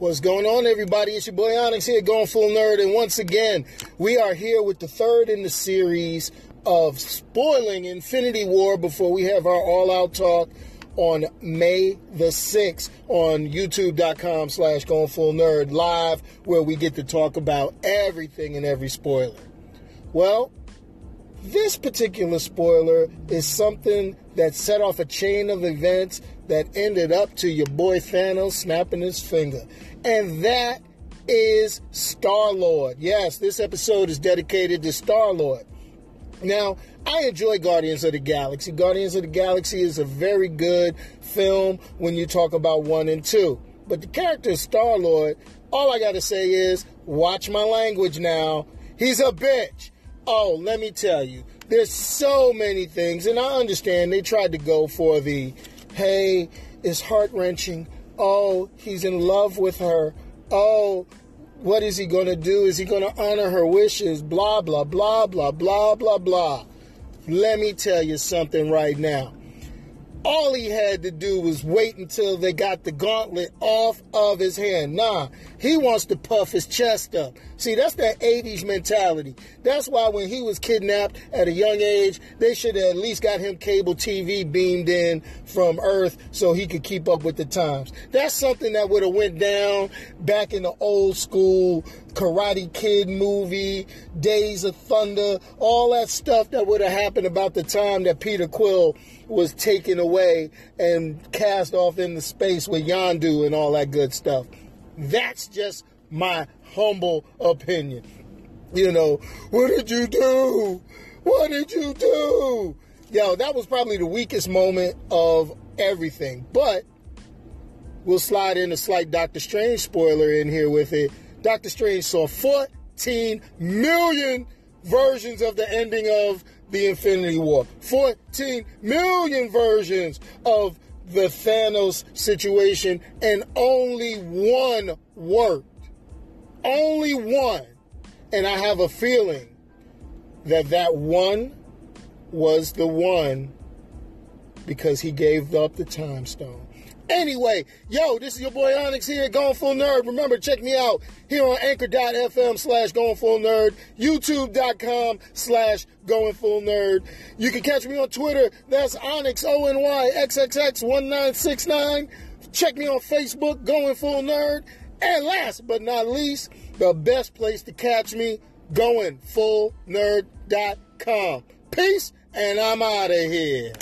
What's going on, everybody? It's your boy Onyx here, going full nerd, and once again, we are here with the third in the series of spoiling Infinity War before we have our all-out talk on May the 6th on youtube.com slash going full nerd live, where we get to talk about everything and every spoiler. Well, this particular spoiler is something that set off a chain of events that ended up to your boy Thanos snapping his finger. And that is Star Lord. Yes, this episode is dedicated to Star Lord. Now, I enjoy Guardians of the Galaxy. Guardians of the Galaxy is a very good film when you talk about one and two. But the character Star Lord, all I got to say is watch my language now. He's a bitch. Oh, let me tell you, there's so many things, and I understand they tried to go for the hey, is heart wrenching. Oh, he's in love with her. Oh, what is he going to do? Is he going to honor her wishes? Blah, blah, blah, blah, blah, blah, blah. Let me tell you something right now all he had to do was wait until they got the gauntlet off of his hand. Nah, he wants to puff his chest up. See, that's that 80s mentality. That's why when he was kidnapped at a young age, they should have at least got him cable TV beamed in from Earth so he could keep up with the times. That's something that would have went down back in the old school Karate Kid movie, Days of Thunder, all that stuff that would have happened about the time that Peter Quill was taken away and cast off into space with Yondu and all that good stuff. That's just my humble opinion. You know, what did you do? What did you do? Yo, that was probably the weakest moment of everything. But we'll slide in a slight Doctor Strange spoiler in here with it. Doctor Strange saw 14 million versions of the ending of the Infinity War. 14 million versions of the Thanos situation, and only one worked. Only one. And I have a feeling that that one was the one because he gave up the time stone. Anyway, yo, this is your boy Onyx here, Going Full Nerd. Remember, check me out here on anchor.fm slash Going Full Nerd, youtube.com slash Going Full Nerd. You can catch me on Twitter. That's Onyx, O-N-Y, XXX1969. Check me on Facebook, Going Full Nerd. And last but not least, the best place to catch me, goingfullnerd.com. Peace, and I'm out of here.